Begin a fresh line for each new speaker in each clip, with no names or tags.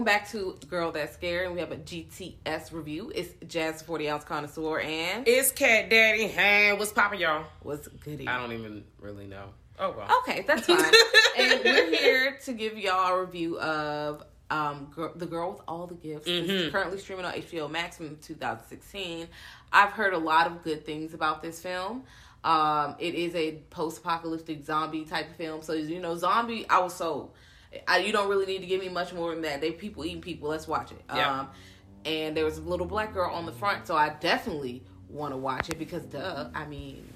Welcome back to Girl That's Scared, and we have a GTS review. It's Jazz 40 Ounce Connoisseur and
It's Cat Daddy. Hey, what's popping, y'all?
what's goody?
I don't even really know. Oh, well.
Okay, that's fine. and we're here to give y'all a review of um, Gir- The Girl with All the Gifts.
Mm-hmm.
It's currently streaming on HBO Max from 2016. I've heard a lot of good things about this film. Um, it is a post-apocalyptic zombie type of film. So you know, zombie, I was sold. I, you don't really need to give me much more than that. They people eating people. Let's watch it.
Yeah.
Um, and there was a little black girl on the front, so I definitely want to watch it because, duh, I mean,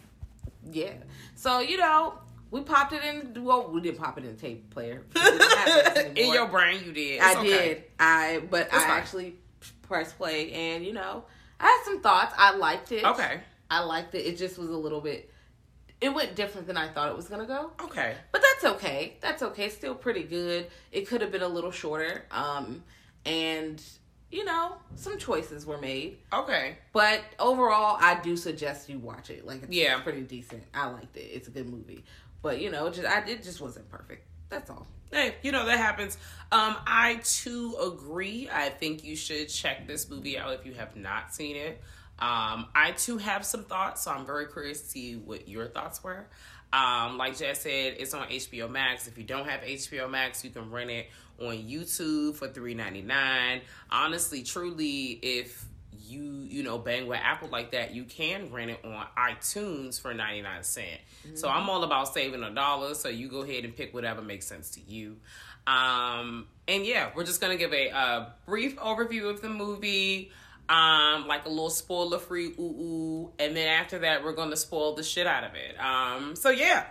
yeah. So you know, we popped it in. Well, we didn't pop it in the tape player. because we don't have this
In your brain, you did. It's
I
okay.
did. I but
It's
I
fine.
actually pressed play, and you know, I had some thoughts. I liked it.
Okay.
I liked it. It just was a little bit. It went different than I thought it was gonna go.
Okay.
But that's okay. That's okay. Still pretty good. It could have been a little shorter. Um, and you know, some choices were made.
Okay.
But overall, I do suggest you watch it. Like, it's
Yeah.
pretty decent. I liked it. It's a good movie. But you know, just I it just wasn't perfect. That's all.
Hey, you know that happens. Um, I too agree. I think you should check this movie out if you have not seen it. Um, I too have some thoughts, so I'm very curious to see what your thoughts were. Um, like Jess said, it's on HBO Max. If you don't have HBO Max, you can rent it on YouTube for three ninety nine. Honestly, truly, if you you know bang with Apple like that, you can rent it on iTunes for ninety nine cent. So I'm all about saving a dollar. So you go ahead and pick whatever makes sense to you. Um, and yeah, we're just gonna give a, uh brief overview of the movie, um, like a little spoiler free ooh ooh, and then after that, we're gonna spoil the shit out of it. Um, so yeah,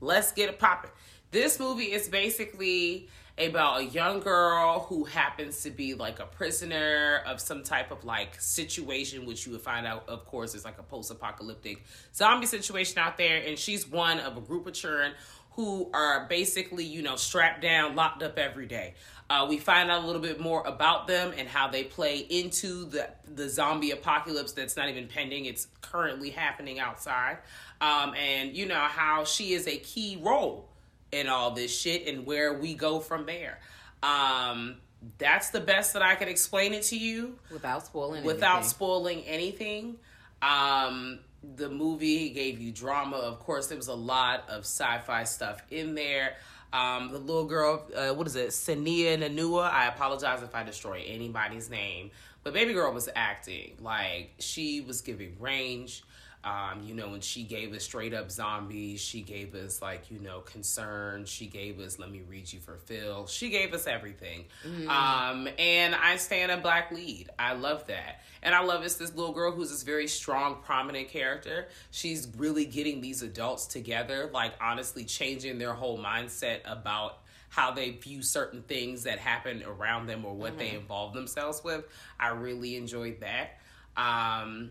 let's get it popping. This movie is basically about a young girl who happens to be like a prisoner of some type of like situation, which you would find out, of course, is like a post apocalyptic zombie situation out there. And she's one of a group of children who are basically, you know, strapped down, locked up every day. Uh, we find out a little bit more about them and how they play into the the zombie apocalypse that's not even pending; it's currently happening outside. Um, and you know how she is a key role in all this shit and where we go from there. Um, that's the best that I can explain it to you
Without spoiling
without
anything.
spoiling anything. Um, the movie gave you drama. Of course, there was a lot of sci-fi stuff in there. Um, the little girl, uh, what is it, Sennia Nanua? I apologize if I destroy anybody's name, but baby girl was acting like she was giving range. Um, you know, when she gave us straight up zombies, she gave us like, you know, concern. She gave us let me read you for Phil. She gave us everything. Um, and I stand a black lead. I love that. And I love it's this little girl who's this very strong, prominent character. She's really getting these adults together, like honestly changing their whole mindset about how they view certain things that happen around them or what they involve themselves with. I really enjoyed that. Um,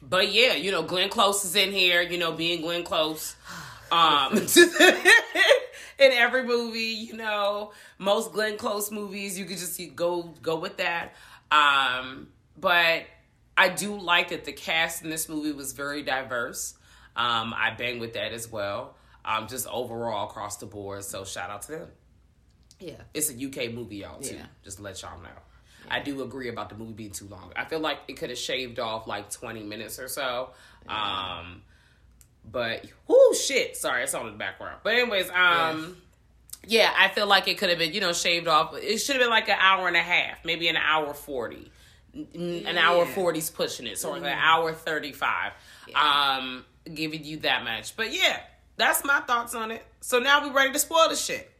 but yeah, you know, Glenn Close is in here, you know, being Glenn Close. Um, in every movie, you know, most Glenn Close movies, you could just go go with that. Um, but I do like that the cast in this movie was very diverse. Um, I bang with that as well. Um, just overall across the board. So shout out to them.
Yeah.
It's a UK movie, y'all, too.
Yeah.
Just to let y'all know. I do agree about the movie being too long. I feel like it could have shaved off like 20 minutes or so. Um, but, whoo, shit. Sorry, it's on in the background. But, anyways, um, yeah, I feel like it could have been, you know, shaved off. It should have been like an hour and a half, maybe an hour 40. N- An hour
Yeah.
40's pushing it. So, like an hour 35. Um, giving you that much. But, yeah, that's my thoughts on it. So, now we're ready to spoil the shit.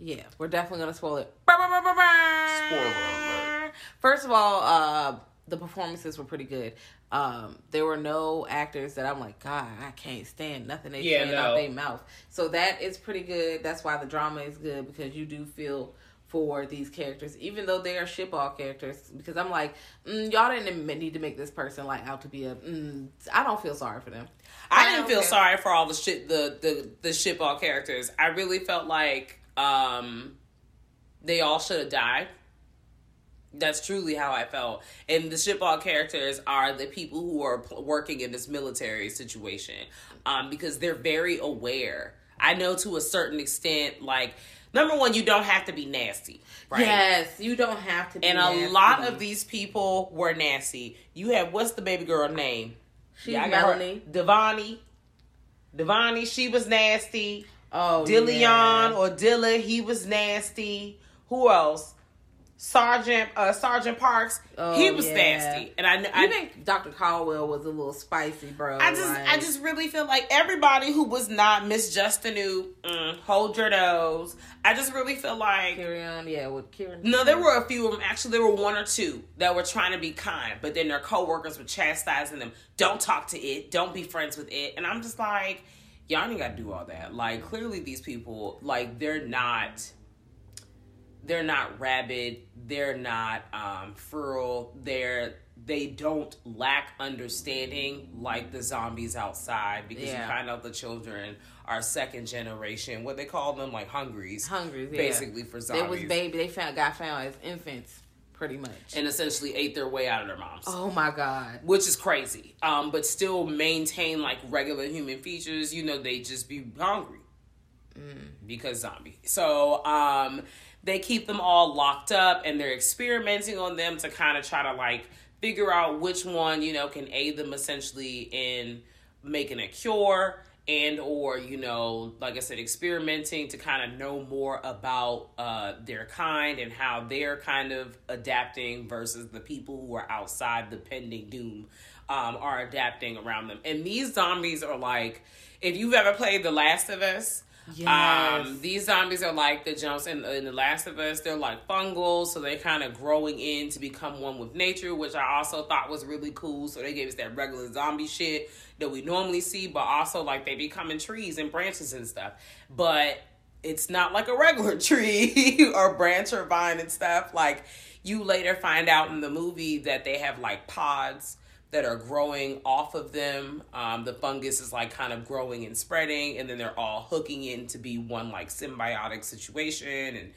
Yeah, we're definitely gonna spoil it.
Spoiler alert.
First of all, uh, the performances were pretty good. Um, there were no actors that I'm like, God, I can't stand nothing they
Yeah,
saying out their mouth. So that is pretty good. That's why the drama is good because you do feel for these characters, even though they are shitball characters. Because I'm like, mm, y'all didn't need to make this person like out to be a. Mm, I don't feel sorry for them.
I didn't feel
okay.
sorry for all the shit the the the shitball characters. I really felt like um they all should have died. That's truly how I felt. And the shitball characters are the people who are pl- working in this military situation um because they're very aware. I know to a certain extent like number one you don't have to be nasty, right?
Yes, you don't have to. Be
And a
nasty.
lot of these people were nasty. You have what's the baby girl name?
She's
her-
Melanie.
Devani. Devani, she was nasty.
Oh,
Dillon
yeah.
or Dilla, he was nasty. Who else? Sergeant uh Sergeant Parks,
Oh,
he was
yeah.
nasty. And I
I
I,
think Dr. Caldwell was a little spicy, bro.
I just
like-
I just really feel like everybody who was not Miss Justineau, mm, hold your nose. I just really feel like
carry on, yeah, with Kieran.
no, there were a few of them. Actually, there were one or two that were trying to be kind, but then their coworkers were chastising them. Don't talk to it. Don't be friends with it. And I'm just like, y'all ain't got to do all that. Like, clearly, these people, like, they're not. They're not rabid. They're not um, feral. They're they don't lack understanding like the zombies outside because
Yeah.
you find out the children are second generation. What they call them, like hungries,
Hungries, yeah.
basically for zombies.
They was baby. They found got found as infants, pretty much.
and essentially ate their way out of their moms.
oh my god.
Which is crazy. Um, but still maintain like regular human features. You know, they just be hungry. Because zombie. So um they keep them all locked up and they're experimenting on them to kind of try to like figure out which one, you know, can aid them essentially in making a cure and or you know like i said experimenting to kind of know more about uh their kind and how they're kind of adapting versus the people who are outside the pending doom um are adapting around them. And these zombies are like if you've ever played the last of us
Yes.
um, these zombies are like the jumps in, in The Last of Us. They're like fungal, so they're kind of growing in to become one with nature, which I also thought was really cool. So they gave us that regular zombie shit that we normally see, but also like they becoming trees and branches and stuff. But it's not like a regular tree or branch or vine and stuff. Like you later find out in the movie that they have like pods that are growing off of them. Um, the fungus is like kind of growing and spreading, and then they're all hooking in to be one like symbiotic situation and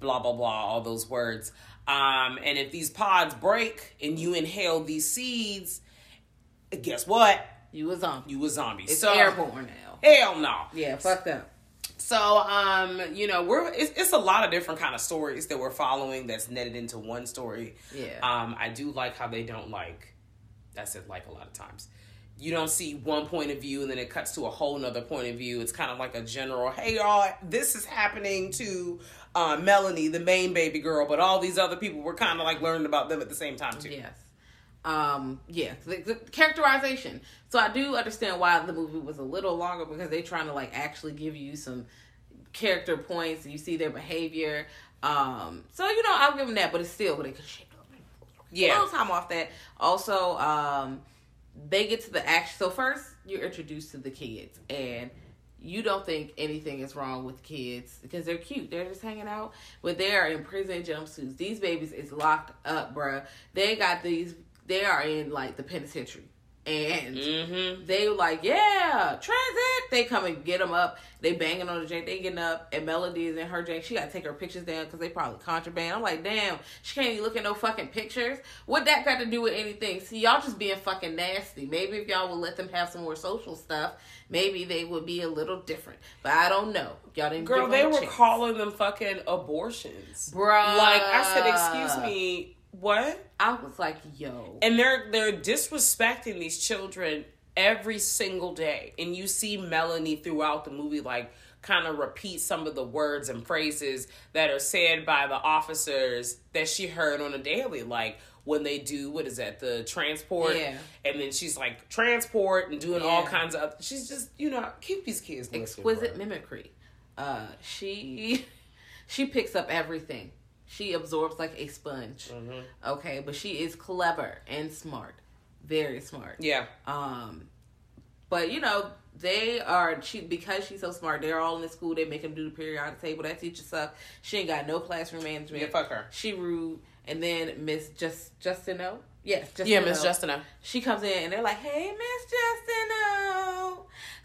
blah blah blah, all those words. Um, and if these pods break and you inhale these seeds, guess what?
You a zombie.
You a zombie.
It's
so,
airborne now.
Hell no.
Yeah, fucked up.
So, um, you know, we're it's, it's a lot of different kind of stories that we're following that's netted into one story.
Yeah.
Um, I do like how they don't like. I said like a lot of times. you don't see one point of view and then it cuts to a whole nother point of view. It's kind of like a general, hey y'all, this is happening to uh, Melanie, the main baby girl, but all these other people were kind of like learning about them at the same time too.
Yes. Um, yeah, the, the characterization. So I do understand why the movie was a little longer because they're trying to like actually give you some character points you see their behavior. Um, so you know, I'll give them that, but it's still, it could
Yeah.
a little time off that. Also, um, they get to the action. So first, you're introduced to the kids, and you don't think anything is wrong with kids because they're cute. They're just hanging out, but they are in prison jumpsuits. These babies is locked up, bruh. They got these. They are in like the penitentiary, and
Mm-hmm.
they were like, yeah, transit. They come and get them up. They banging on the jank. They getting up, and Melody is in her jank. She got to take her pictures down because they probably contraband. I'm like, damn, she can't even look at no fucking pictures. What that got to do with anything? See, y'all just being fucking nasty. Maybe if y'all would let them have some more social stuff, maybe they would be a little different. But I don't know. Y'all didn't.
Girl, they were
chance.
calling them fucking abortions.
Bruh.
Like I said, excuse me, what?
I was like, yo.
And they're they're disrespecting these children every single day. And you see Melanie throughout the movie like kind of repeat some of the words and phrases that are said by the officers that she heard on a daily like when they do what is that the transport
Yeah.
and then she's like transport and doing all kinds of she's just you know keep these kids
exquisite mimicry. Uh, she she picks up everything. She absorbs like a sponge.
Mm-hmm.
Okay, but she is clever and smart, very smart.
yeah
Um, but you know they are she because she's so smart. They're all in the school. They make them do the periodic table. That teacher sucks. She ain't got no classroom management.
Yeah, fuck her.
She rude. And then Miss Just Justineau. Yes, Justineau.
yeah miss justina
She comes in and they're like, "Hey, Miss Justineau."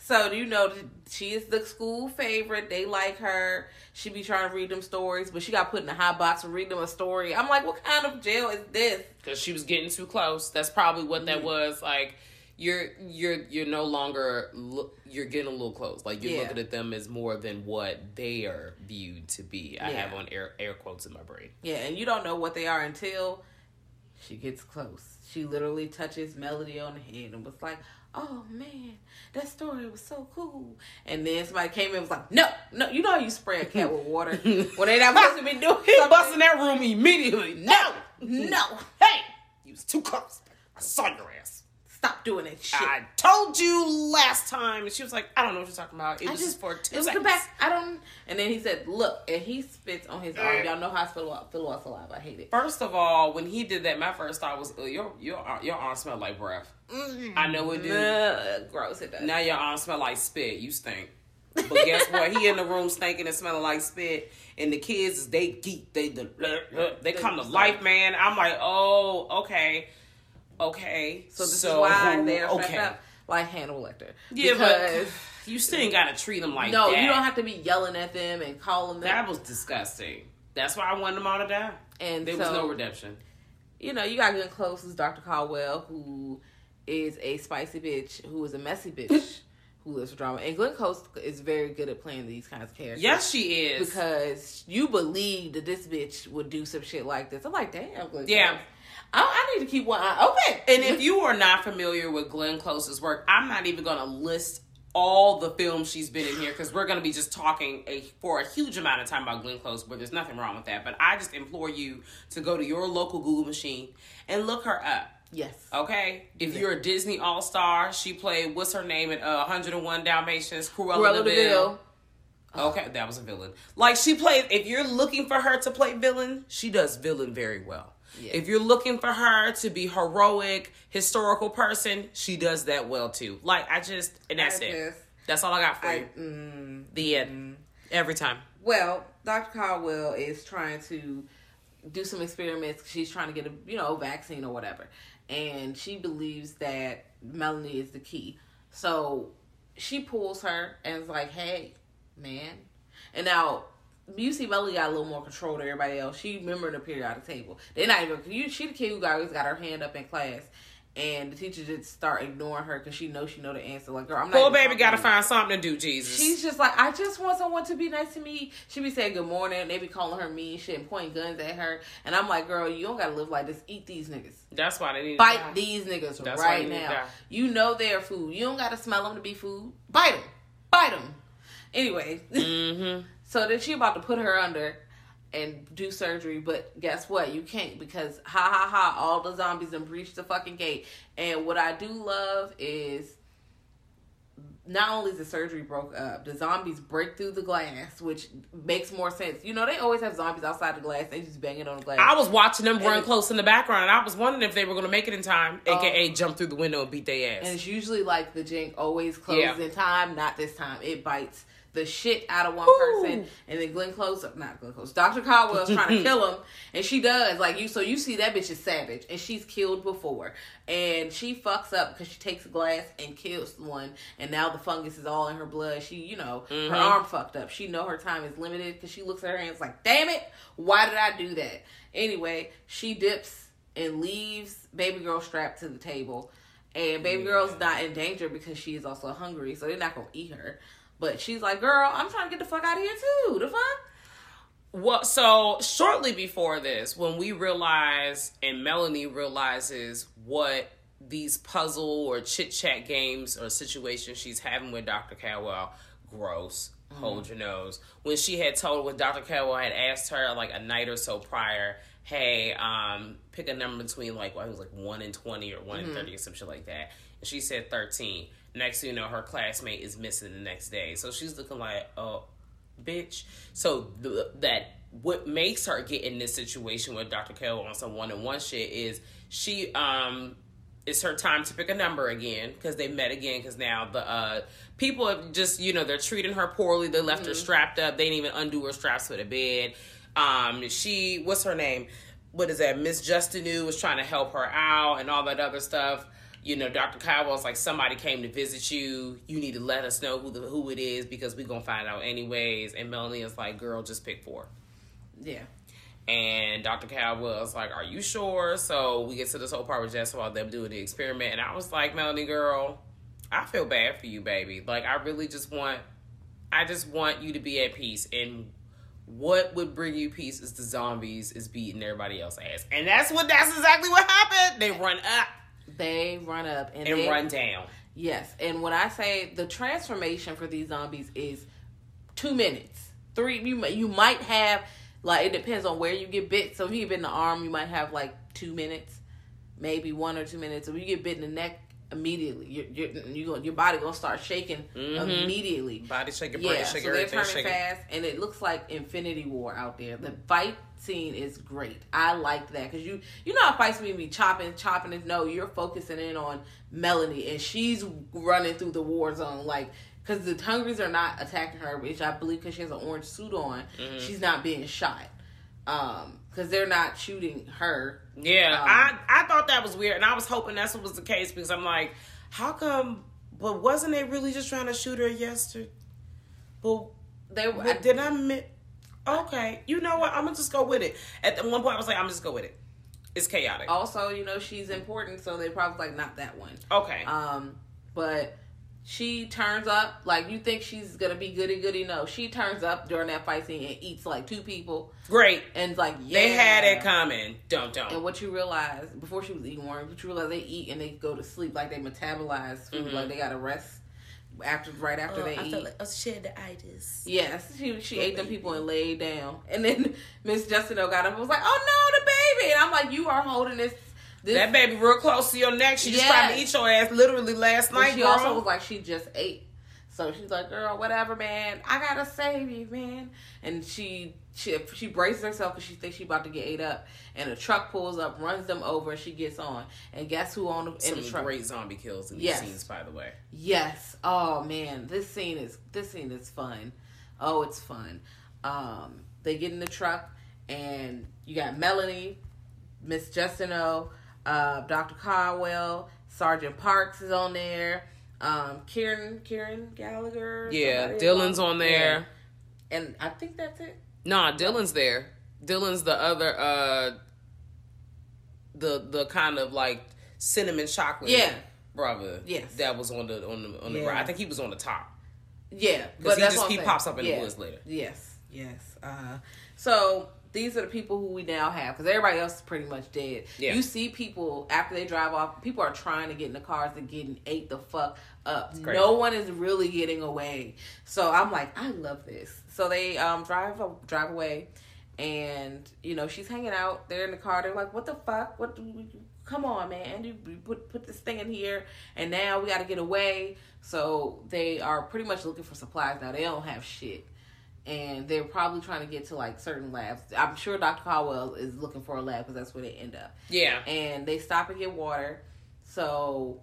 So you know she is the school favorite. They like her. She be trying to read them stories, but she got put in a hot box for reading them a story. I'm like, what kind of jail is this?
because she was getting too close. That's probably what that was. Like you're you're you're no longer lo- you're getting a little close. Like you're
Yeah.
looking at them as more than what they are viewed to be. I
Yeah.
have on air air quotes in my brain.
Yeah, and you don't know what they are until she gets close. She literally touches Melody on the head and was like, "Oh man, that story was so cool." And then somebody came in and was like, "No, no, you know how you spray a cat with water when they not supposed to be doing
He
something?
busting that room immediately. No, oh,
No,
hey, you was too close. I saw your ass.
Stop doing that shit."
I told you last time, and she was like, "I don't know what you're talking about. It
I
was just for two
it was the
seconds."
back. I don't. And then he said, "Look," and he spits on his arm. Y'all know how I feel about feel about saliva. I hate it.
First of all, when he did that, my first thought was, "Ugh, "Your your your arm smelled like breath." I know it do.
Ugh, gross. It does.
Now your arm smell like spit. You stink. But guess what? He in the room stinking and smelling like spit. And the kids, they geek. They the, they come to life, man. I'm like, oh, okay, okay.
So this is why they are
okay.
up like Hannibal Lecter.
Yeah,
because
but you still ain't gotta treat them like
no,
that.
you don't have to be yelling at them and calling them.
That was disgusting. That's why I wanted them all to die.
and
There
so,
was no redemption.
you know, you got Glenn Close as Dr. Caldwell, who is a spicy bitch, who is a messy bitch, who lives for drama. And Glenn Close is very good at playing these kinds of characters.
Yes, she is.
because you believe that this bitch would do some shit like this. I'm like, damn, Glenn
Yeah.
Close. I, I need to keep one eye open.
And if you are not familiar with Glenn Close's work, I'm not even going to list all the films she's been in here because we're going to be just talking a, for a huge amount of time about Glenn Close, but there's nothing wrong with that. But I just implore you to go to your local Google machine and look her up.
yes,
Okay, if you're a Disney All Star, she played what's her name in uh, 101 Dalmatians, Cruella,
Cruella
de Vil.
Deville.
Okay, that was a villain. Like she played. If you're looking for her to play villain, she does villain very well.
Yeah.
If you're looking for her to be heroic, historical person, she does that well too. Like I just, and that's
I
it.
just-
That's all I got for
I,
you.
mm,
The end. Every time.
Well, Dr. Caldwell is trying to do some experiments. She's trying to get a you know vaccine or whatever, and she believes that Melanie is the key. So she pulls her and is like, "Hey, man," and now. You see, Melanie got a little more control than everybody else. She remembered the periodic table. They're not even. You, she the kid who always got her hand up in class, and the teacher just start ignoring her because she knows she know the answer. Like, girl, I'm not.
Poor baby got to find something to do, Jesus.
She's just like, I just want someone to be nice to me. She be saying good morning. They be calling her mean shit and pointing guns at her. And I'm like, girl, you don't gotta live like this. Eat these niggas.
That's why they need to
Bite
die.
these niggas
That's
right
you need to
now. You know they're food. You don't gotta smell them to be food. Bite them. Bite them. Anyway,
Mm-hmm.
so then she about to put her under and do surgery, but guess what? You can't because ha ha ha, all the zombies and breached the fucking gate. And what I do love is not only is the surgery broke up, the zombies break through the glass, which makes more sense. You know, they always have zombies outside the glass. They just banging on the glass.
I was watching them run close in the background, and I was wondering if they were going to make it in time, aka jump through the window and beat their ass.
And it's usually like the jink always closes
Yeah.
in time. Not this time. It bites the shit out of one
Woo.
person, and then Glenn Close, not Glenn Close, Dr. Caldwell's trying to kill him, and she does. Like you, so you see that bitch is savage, and she's killed before, and she fucks up because she takes a glass and kills one, and now the fungus is all in her blood. She, you know,
Mm-hmm.
her arm fucked up. She know her time is limited because she looks at her hands like, damn it, why did I do that? Anyway, she dips and leaves baby girl strapped to the table. And baby girl's not in danger because she is also hungry, so they're not gonna eat her. But she's like, "Girl, I'm trying to get the fuck out of here too. The fuck."
Well, so shortly before this, when we realize and Melanie realizes what these puzzle or chit chat games or situations she's having with Dr. Caldwell, gross. Hold your nose. When she had told when Dr. Caldwell had asked her like a night or so prior, hey, um, pick a number between like well, it was like one and twenty or one and thirty or some shit like that. And she said thirteen. Next thing you know, her classmate is missing the next day. So she's looking like, oh, bitch. So the, that what makes her get in this situation with Dr. Kell on some one on one shit is she um it's her time to pick a number again because they met again because now the uh people have just you know they're treating her poorly they left her strapped up they didn't even undo her straps for the bed um she what's her name what is that miss justineau was trying to help her out and all that other stuff you know, Dr. Caldwell's like somebody came to visit you. You need to let us know who the who it is because we're gonna find out anyways. And Melanie is like, girl, just pick four.
Yeah.
And Dr. Caldwell's like, Are you sure? So we get to this whole part with Jess about them doing the experiment, and I was like, Melanie girl, I feel bad for you, baby. Like I really just want I just want you to be at peace and what would bring you peace is the zombies is beating everybody else ass. And that's what that's exactly what happened. They run up
They run up and,
and
they,
run down.
Yes, and when I say the transformation for these zombies is two minutes, three. You might- you might have like it depends on where you get bit. So if you get bit in the arm, you might have like two minutes, maybe one or two minutes. If you get bit in the neck, immediately your your you your body gonna start shaking immediately.
Body shaking,
Yeah,
brain
so
shaking,
they're turning
shaking.
fast, and it looks like Infinity War out there. The fight scene is great. I like that because you you know how fights me be chopping, chopping. And no, you're focusing in on Melanie, and she's running through the war zone like. Because the Hungries are not attacking her, which I believe because she has an orange suit on,
Mm-hmm.
she's not being shot. Um, because they're not shooting her.
Yeah,
Um,
I I thought that was weird, and I was hoping that's what was the case because I'm like, how come? But wasn't they really just trying to shoot her yesterday? But,
They
but did I mi- Okay, you know what? I'm gonna just go with it. At the one point, I was like, I'm gonna just go with it. It's chaotic.
also, you know, she's important, so they probably like not that one.
Okay.
Um, but she turns up like you think she's gonna be goody goody. No, she turns up during that fight scene and eats like two people,
Great.
and like yeah,
They had it coming. Don't don't.
And what you realize before she was eating worms, what you realize they eat and they go to sleep like they metabolize food, mm-hmm. like they gotta rest after right after oh, they I eat.
Oh, she had the sheditis.
Yes, she she ate them people and laid down, and then Miss Justineau got up and was like, "Oh no, the baby!" And I'm like, "You are holding this." This
That baby real close to your neck. She just tried to eat your ass literally last
But
night,
she
girl.
also was like, she just ate. So she's like, girl, whatever, man. I gotta save you, man. And she she she braces herself because she thinks she about to get ate up. And a truck pulls up, runs them over, and she gets on. And guess who on the, in
Some
the truck?
great zombie kills in these
Yes.
scenes, by the way.
Yes. Oh man, this scene is this scene is fun. Oh, it's fun. Um, they get in the truck, and you got Melanie, Miss Justineau, uh, Dr. Caldwell, Sergeant Parks is on there. Um, Kieran, Kieran Gallagher.
Yeah, Dillon's on there.
Yeah. And I think that's it.
Nah, Dillon's there. Dillon's the other uh the the kind of like cinnamon chocolate.
Yeah.
brother.
Yes.
that was on the on the on the.
Yeah.
I think he was on the top.
Yeah,
Because he
that's
just he pops up in
Yeah.
the woods later.
Yes, yes. Uh, so these are the people who we now have because everybody else is pretty much dead.
Yeah.
You see people after they drive off. People are trying to get in the cars and getting ate the fuck up. No one is really getting away. So I'm like, I love this. So they um drive drive away, and you know she's hanging out. They're in the car. They're like, what the fuck? What? Do we, come on, man! You you put put this thing in here, and now we got to get away. So they are pretty much looking for supplies now. They don't have shit, and they're probably trying to get to like certain labs. I'm sure Dr. Caldwell is looking for a lab because that's where they end up.
Yeah,
And they stop and get water. So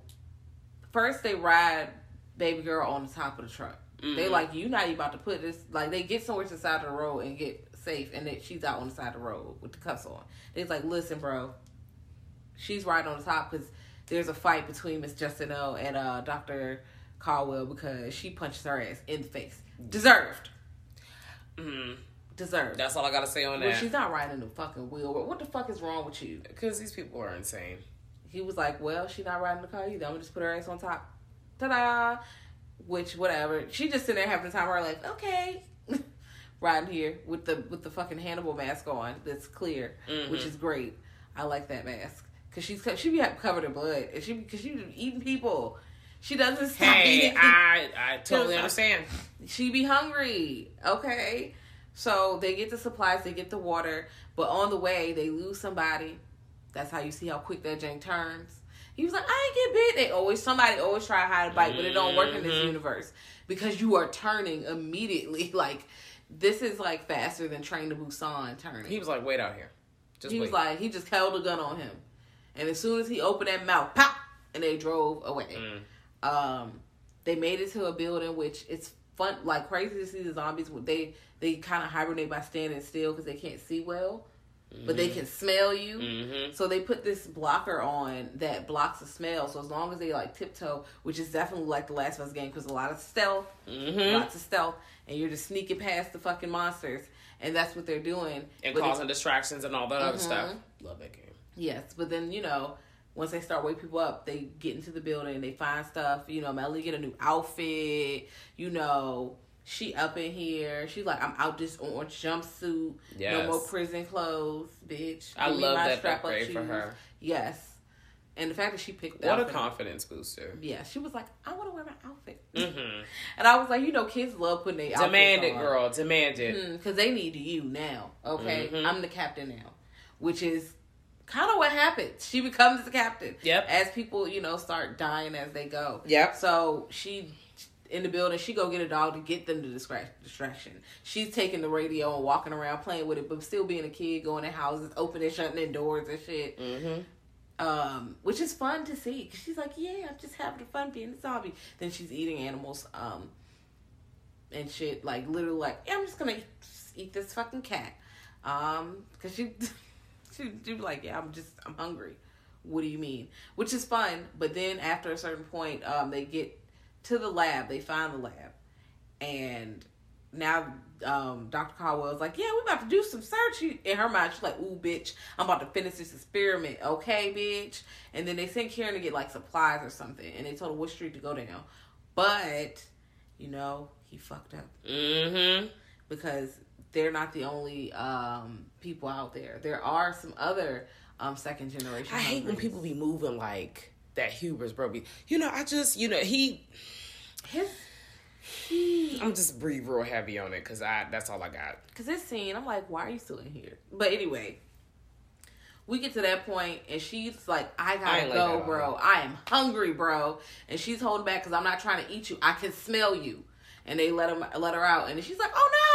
first they ride baby girl on the top of the truck. They like you not even about to put this like they get somewhere to the side of the road and get safe, and then she's out on the side of the road with the cuffs on. They's like, listen, bro, she's riding on the top because there's a fight between Miss Justineau and uh, Doctor Caldwell because she punches her ass in the face. Deserved. Mm-hmm. Deserved.
that's all I gotta say on
well,
that.
she's not riding the fucking wheel. What the fuck is wrong with you?
Because these people are insane.
He was like, "Well, she's not riding the car either. I'm gonna just put her ass on top." Ta-da! Which, whatever. She just sitting there having the time of her life. Okay, riding here with the with the fucking Hannibal mask on. That's clear, mm-hmm. which is great. I like that mask because she's she be covered in blood and she because she be eating people. She doesn't stop
Hey,
eating.
I I totally understand.
she be hungry. Okay. So they get the supplies, they get the water, but on the way they lose somebody. That's how you see how quick that jank turns. He was like, I ain't get bit. They always somebody always try to hide a bite, but it don't work in this
Mm-hmm.
universe because you are turning immediately. Like this is like faster than Train to Busan turning.
He was like, wait out here. Just
He
wait.
was like, he just held a gun on him, and as soon as he opened that mouth, pop, and they drove away.
Mm.
Um, they made it to a building, which it's fun, like crazy to see the zombies. They they kind of hibernate by standing still because they can't see well, but they can smell you.
Mhm.
So they put this blocker on that blocks the smell. So as long as they like tiptoe, which is definitely like the Last of Us game, because a lot of stealth,
Mhm.
lots of stealth, and you're just sneaking past the fucking monsters, and that's what they're doing.
and
But
causing distractions and all that other stuff.
Mm-hmm.
Love that game.
Yes, but then you know, once they start waking people up, they get into the building, they find stuff. You know, Melly get a new outfit. You know, she up in here. She's like, I'm out this orange jumpsuit.
Yes.
No more prison clothes, bitch.
I
Give
love
my
that
strap-up
upgrade for her.
Yes, and the fact that she picked
What a confidence booster.
Yeah, she was like, I want to wear my outfit,
mm-hmm.
and I was like, you know, kids love putting their
Demand it, girl. Demand it.
because they need you now. Okay,
Mhm.
I'm the captain now, which is kind of what happens. She becomes the captain.
Yep.
As people, you know, start dying as they go.
Yep.
So she in the building, she go get a dog to get them to distract distraction. She's taking the radio and walking around playing with it, but still being a kid, going in houses, opening, shutting their doors and shit.
Mm-hmm.
Um, which is fun to see. Cause she's like, yeah, I'm just having fun being a zombie. Then she's eating animals, um, and shit. Like literally, like, yeah, I'm just gonna eat this fucking cat. Um, cause she, she, she was like, yeah, I'm just, I'm hungry. What do you mean? Which is fun. But then after a certain point, um, they get to the lab. They find the lab, and now um, Dr. Caldwell's like, yeah, we about to do some search. In her mind, she's like, ooh, bitch, I'm about to finish this experiment. Okay, bitch. And then they sent Kieran to get like supplies or something, and they told her what street to go down. But, you know, he fucked up
Mm-hmm.
because they're not the only um, people out there. There are some other um, second generation.
I hate when people be moving like that. Hubris, bro. Be, you know, I just, you know, he.
his he
I'm just breathe real heavy on it because I. That's all I got.
Cause this scene, I'm like, why are you still in here? But anyway, we get to that point, and she's like, I
I
gotta
like
go,
that
bro. I am hungry, bro. And she's holding back because I'm not trying to eat you. I can smell you. And they let him let her out, and she's like, oh no,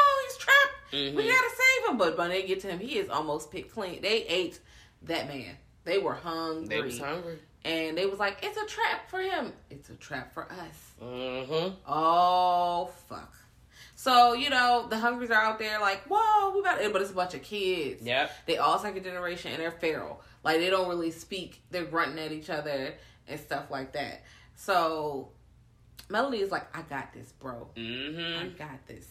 trapped. We gotta save him. But when they get to him, he is almost picked clean. They ate that man. They were hungry.
They was hungry.
And they was like, it's a trap for him. It's a trap for us.
Mm-hmm.
Oh fuck. So you know the hungries are out there like, whoa, we about it, but it's a bunch of kids.
Yeah.
They all second generation and they're feral. Like they don't really speak. They're grunting at each other and stuff like that. So Melanie is like, I got this, bro. I
Mm-hmm.
got this.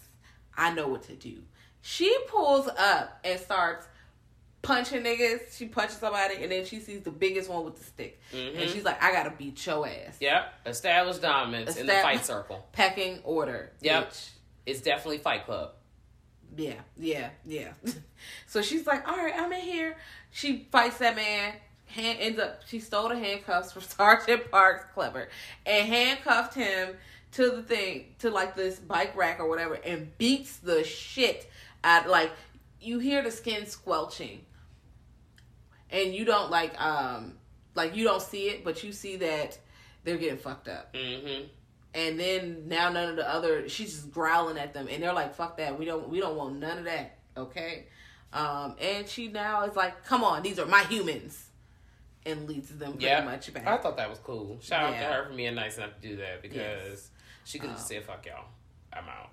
I know what to do. She pulls up and starts punching niggas. She punches somebody, and then she sees the biggest one with the stick, and mm-hmm. she's like, "I gotta beat your ass."
Yep. Established dominance in the fight circle.
Pecking order.
Yep.
bitch.
It's definitely Fight Club.
Yeah, yeah, yeah. so she's like, "All right, I'm in here." She fights that man. Hand ends up. She stole the handcuffs from Sergeant Parks. Clever, and handcuffed him to the thing to like this bike rack or whatever, and beats the shit out. Like you hear the skin squelching, and you don't like um like you don't see it, but you see that they're getting fucked up.
Mm-hmm.
And then now none of the other she's just growling at them and they're like, fuck that. We don't we don't want none of that. Okay. Um and she now is like, Come on, these are my humans and leads them pretty
Yeah.
much back.
I thought that was cool. Shout out to her for being nice enough to do that because
Yes.
she could have
Um,
said, fuck y'all. I'm out.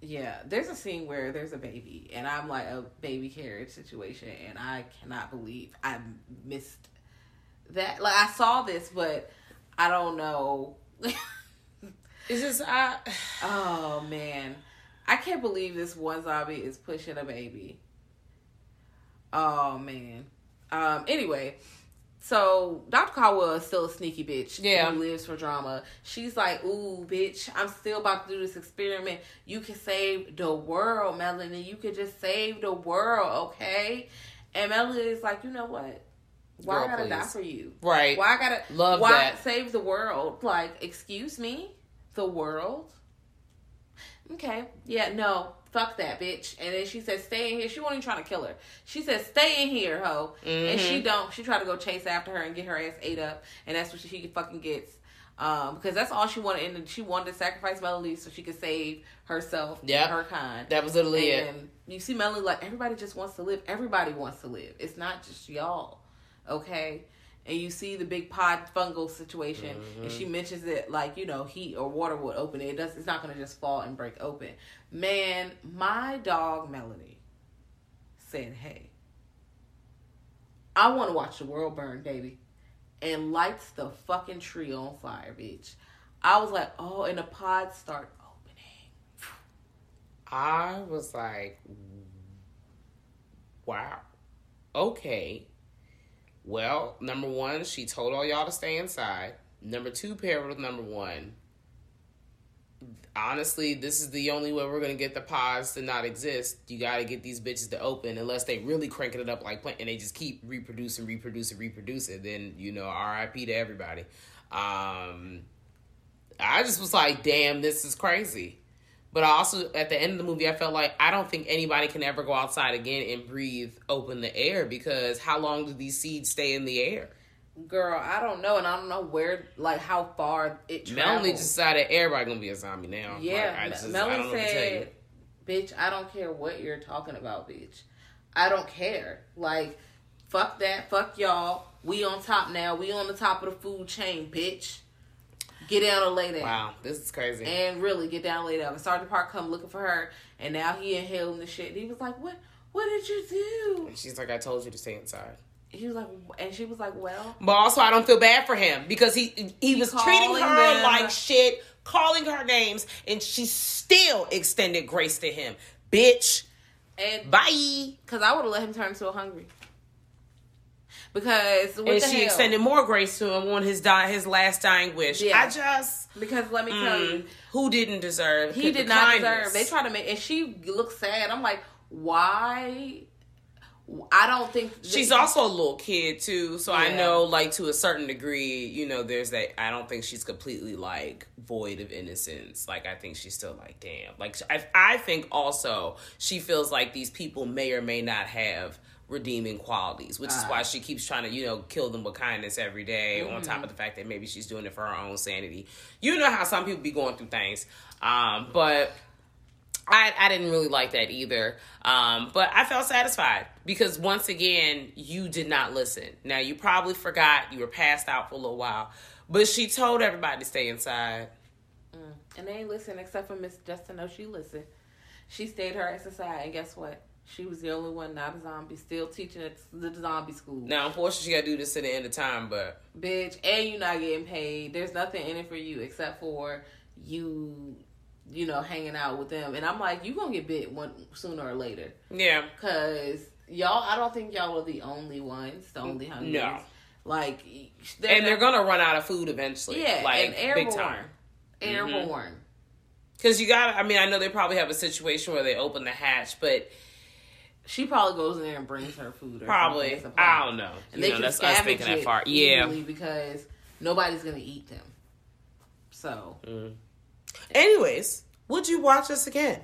Yeah. There's a scene where there's a baby and I'm like a baby carriage situation and I cannot believe I missed that. Like I saw this but I don't know
It's just, I.
Oh man, I can't believe this one zombie is pushing a baby. Oh man. Um. Anyway, so Dr. Caldwell is still a sneaky bitch.
Yeah.
Who lives for drama. She's like, ooh, bitch, I'm still about to do this experiment. You can save the world, Melanie. You could just save the world, okay? And Melanie is like, you know what? Why
Girl,
I gotta die for you?
Right.
Why I gotta
Love
why
that.
save the world? Like, excuse me? The world? Okay. Yeah, no. Fuck that bitch. And then she said, stay in here. She wasn't even trying to kill her. She said, stay in here, ho. And
Mm-hmm.
she don't. She tried to go chase after her and get her ass ate up. And that's what she fucking gets. Um, because that's all she wanted. And she wanted to sacrifice Melody so she could save herself
Yep.
and her kind.
That was literally it.
And you see Melanie like everybody just wants to live. Everybody wants to live. It's not just y'all. Okay? And you see the big pod fungal situation and mm-hmm. she mentions it like, you know, heat or water would open it. It does it's not gonna just fall and break open. Man, my dog Melanie said, Hey, I wanna watch the world burn, baby. And lights the fucking tree on fire, bitch. I was like, oh, and the pods start opening.
I was like, wow. Okay. Well, number one, she told all y'all to stay inside. Number two, paired with number one. Honestly, this is the only way we're gonna get the pods to not exist. You gotta get these bitches to open, unless they really cranking it up like plant, and they just keep reproducing, reproducing, reproducing. Then you know, R.I.P. to everybody. Um, I just was like, damn, this is crazy. But I also, at the end of the movie, I felt like I don't think anybody can ever go outside again and breathe open the air because how long do these seeds stay in the air?
Girl, I don't know, and I don't know where, like, how far it travels.
Melanie decided everybody gonna be a zombie now.
yeah.
Like, just, I
Melanie
don't know what to
said, "Bitch, I don't care what you're talking about, bitch. I don't care. Like, fuck that. Fuck y'all. We on top now. We on the top of the food chain, bitch. Get down and lay down.
Wow, this is crazy.
And really get down and lay down. And Sergeant Park come looking for her, and now he inhaling the shit. And he was like, "What? What did you do?"
She's like, I told you to stay inside.
He was like, and she was like, "Well."
But also, I don't feel bad for him because he he, was treating her
them-
like shit, calling her names, and she still extended grace to him. Bitch,
And
bye.
Because I would have let him turn into a hungry. Because
and she
hell?
extended more grace to him on his die his last dying wish.
Yeah.
I just
Because let me tell
mm,
you,
who didn't deserve
he did not
kindness?
deserve. They try to make, and she looks sad. I'm like, why? I don't think
She's also a little kid too, so I know, like to a certain degree, you know, there's that. I don't think she's completely like void of innocence. Like I think she's still like, damn. Like I, I think also she feels like these people may or may not have redeeming qualities, which is why she keeps trying to, you know, kill them with kindness every day, On top of the fact that maybe she's doing it for her own sanity. You know how some people be going through things, um, but. I, I didn't really like that either. Um, but I felt satisfied because once again, you did not listen. Now, you probably forgot you were passed out for a little while, but she told everybody to stay inside.
and they ain't listen except for Miss Justin. No, she listened. She stayed her ass aside, and guess what? She was the only one not a zombie, still teaching at the zombie school.
Now, unfortunately, she got to do this to the end of time, but
bitch, and you're not getting paid. There's nothing in it for you except for you you know, hanging out with them, and I'm like, you gonna get bit one sooner or later,
Yeah.
cause y'all. I don't think y'all are the only ones, the only hungry.
No.
Like,
and they're gonna run out of food eventually.
yeah,
like
and airborne,
big time. Mm-hmm.
airborne.
Because you got, I mean, I know they probably have a situation where they open the hatch, but
She probably goes in there and brings her food. Or
probably,
something as a
I don't know.
And
You
they
know,
can
that's us
scavenge
thinking that far. Yeah.
because nobody's gonna eat them. So,
Mm. Anyways, would you watch this again?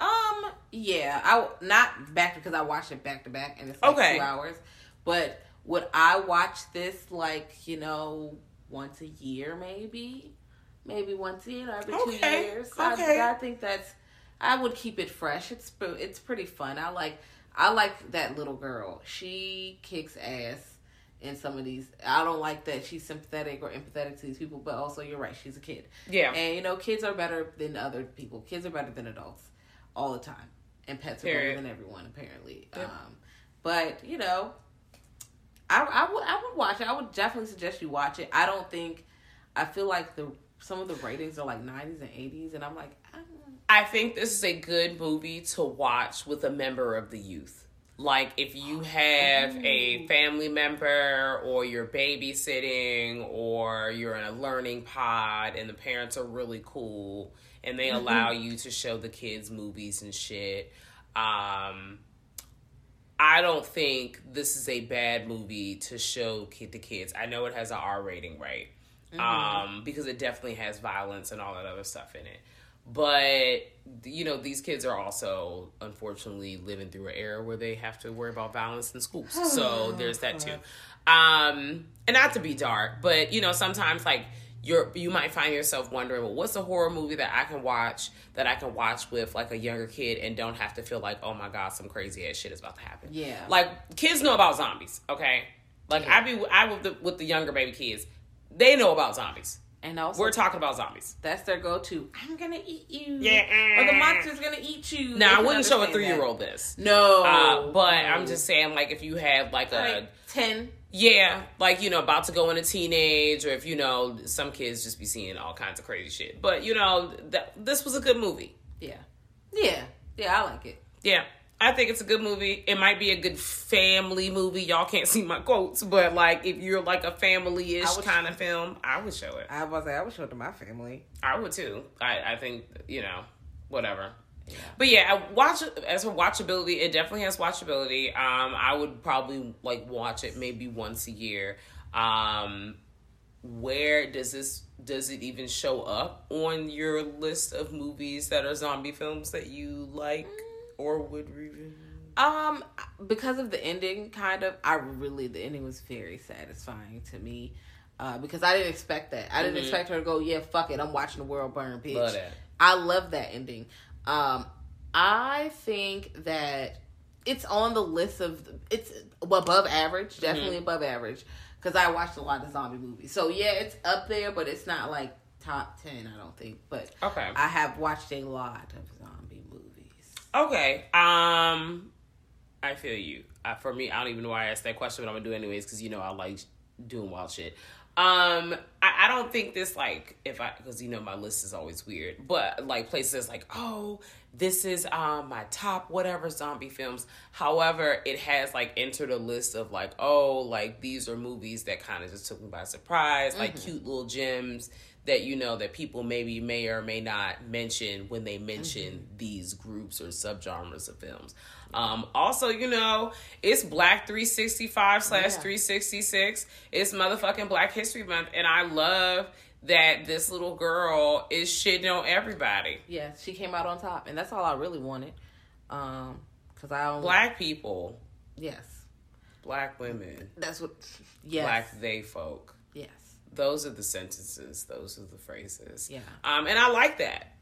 um, yeah, I not back because I watched it back to back and it's like
Okay.
two hours. But would I watch this like you know once a year maybe, maybe once a year every two years?
okay.
I, I think that's I would keep it fresh. It's it's pretty fun. I like I like that little girl. She kicks ass in some of these. I don't like that she's sympathetic or empathetic to these people, but also you're right. She's a kid.
Yeah.
And you know, kids are better than other people. Kids are better than adults all the time, and pets are better than everyone apparently. Um, but you know, I I would I would watch it. I would definitely suggest you watch it. I don't think I feel like the some of the ratings are like 90s and 80s, and I'm like. I
think this is a good movie to watch with a member of the youth. Like if you have a family member or you're babysitting or you're in a learning pod and the parents are really cool and they allow you to show the kids movies and shit. Um I don't think this is a bad movie to show kid to kids. I know it has an R rating, right? Um, because it definitely has violence and all that other stuff in it. But you know, these kids are also unfortunately living through an era where they have to worry about violence in schools. So there's that too. Um, and not to be dark, but you know, sometimes like you're you might find yourself wondering, well, what's a horror movie that I can watch that I can watch with like a younger kid and don't have to feel like, oh my god, some crazy ass shit is about to happen.
Yeah.
Like kids know about zombies, okay? Like I be I with the with the younger baby kids, they know about zombies.
And also,
We're talking about zombies.
that's their go-to. I'm gonna eat you.
Yeah.
Or the monster's gonna eat you.
Now I wouldn't show a three year
that.
old this.
No.
Uh, but I'm just saying, like, if you have like a
ten.
yeah, like you know, about to go into teenage, or if you know, some kids just be seeing all kinds of crazy shit. But you know, that this was a good movie.
Yeah. Yeah. Yeah, I like it.
Yeah, I think it's a good movie. It might be a good family movie. Y'all can't see my quotes, but like if you're like a family ish kind of film, I would show it.
I was like, I would show it to my family.
I would too. I, I think you know, whatever. Yeah. But yeah, I watch as for watchability, it definitely has watchability. Um, I would probably like watch it maybe once a year. Um, where does this does it even show up on your list of movies that are zombie films that you like or would review?
Um, because of the ending, kind of, I really the ending was very satisfying to me. Uh, because I didn't expect that. I didn't expect her to go, yeah, fuck it, I'm watching the world burn, bitch.
Love.
I love that ending. Um, I think that it's on the list of it's above average, definitely above average. Because I watched a lot of zombie movies, so yeah, it's up there, but it's not like top ten. I don't think, but
Okay.
I have watched a lot of.
Okay. Um, I feel you. Uh, for me, I don't even know why I asked that question, but I'm gonna do it anyways because you know I like doing wild shit. Um, I, I don't think this like if I because you know my list is always weird, but like places like oh this is um my top whatever zombie films. However, it has like entered a list of like oh like these are movies that kind of just took me by surprise, like cute little gems that you know that people maybe may or may not mention when they mention these groups or subgenres of films. Um, also, you know, it's Black 365 slash 366. It's motherfucking Black History Month, and I love that this little girl is shitting on everybody.
Yeah, she came out on top, and that's all I really wanted. Um, cause I only
Black people,
yes,
black women,
that's what yes,
black they folk. Those are the sentences. Those are the phrases.
Yeah.
Um, and I like that.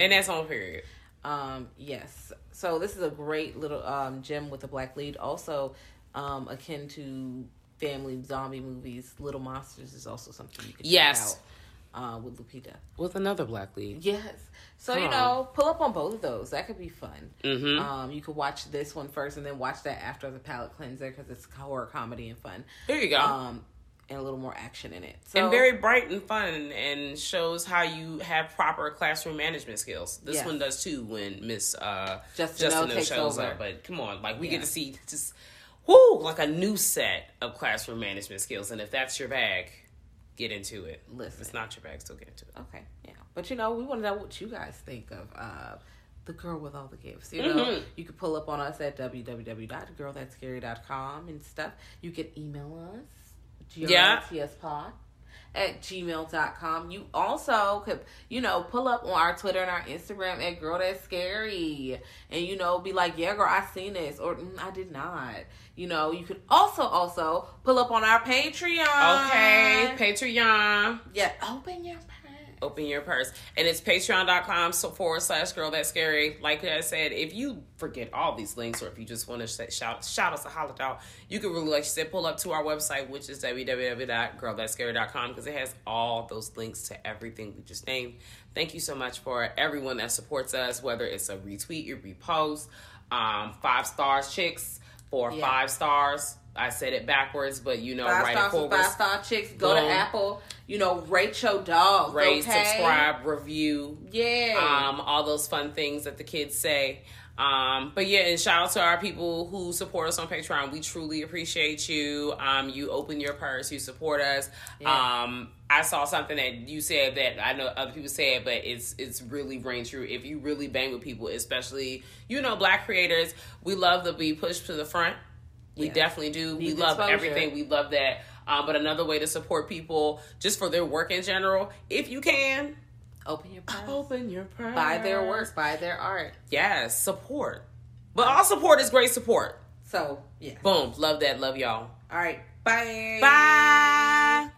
And that's on period.
um, yes. So this is a great little um gem with a black lead. Also, um, akin to family zombie movies, Little Monsters is also something you can
Yes.
check out. Uh, with Lupita.
With another black lead.
Yes. So you know, pull up on both of those. That could be fun.
Mhm.
Um, you could watch this one first and then watch that after the palate cleanser because it's horror comedy and fun.
There you go.
Um, and a little more action in it. So,
and very bright and fun and shows how you have proper classroom management skills. This
Yes.
one does too when Miss uh,
Justin
Justin
takes
shows
over.
up. But come on, like we
Yeah.
get to see just whoo like a new set of classroom management skills. And if that's your bag, get into it.
Listen.
If it's not your bag, still get into it.
Okay, yeah. But you know, we want to know what you guys think of uh, the girl with all the gifts. You know,
Mhm.
you can pull up on us at www.girlthatscary.com and stuff. You can email us,
Yeah.
grtspod at gmail.com. You also could, you know, pull up on our Twitter and our Instagram at Girl That's Scary. And, you know, be like, yeah, girl, I seen this. Or, mm, I did not. You know, you could also, also pull up on our Patreon.
Okay, Patreon.
Yeah, open your purse.
Open your purse. And it's patreon.com so forward slash girl that's scary. Like i said if you forget all these links or if you just want to shout shout us a holler out you can really like said pull up to our website which is www.girlthatscary.com because it has all those links to everything we just named. Thank you so much for everyone that supports us whether it's a retweet or repost um five stars chicks for
Yeah.
five stars i said it backwards but you know
five
right
stars
forward
for five star chicks. Go to Apple. You know, rate your dog.
rate
okay?
subscribe review
Yeah.
um, all those fun things that the kids say. Um, but yeah, and shout out to our people who support us on Patreon. We truly appreciate you. Um, you open your purse, you support us.
Yeah.
Um, I saw something that you said that I know other people said, but it's it's really ring true. If you really bang with people, especially you know black creators, we love to be pushed to the front. We
Yes.
definitely do. we love
exposure.
everything. We love that. Um, but another way to support people just for their work in general, if you can,
open your purse.
open your purse.
Buy their work. Buy their art.
Yes, support. But all support is great support.
So yeah.
Boom. Love that. Love y'all.
All right. Bye.
Bye.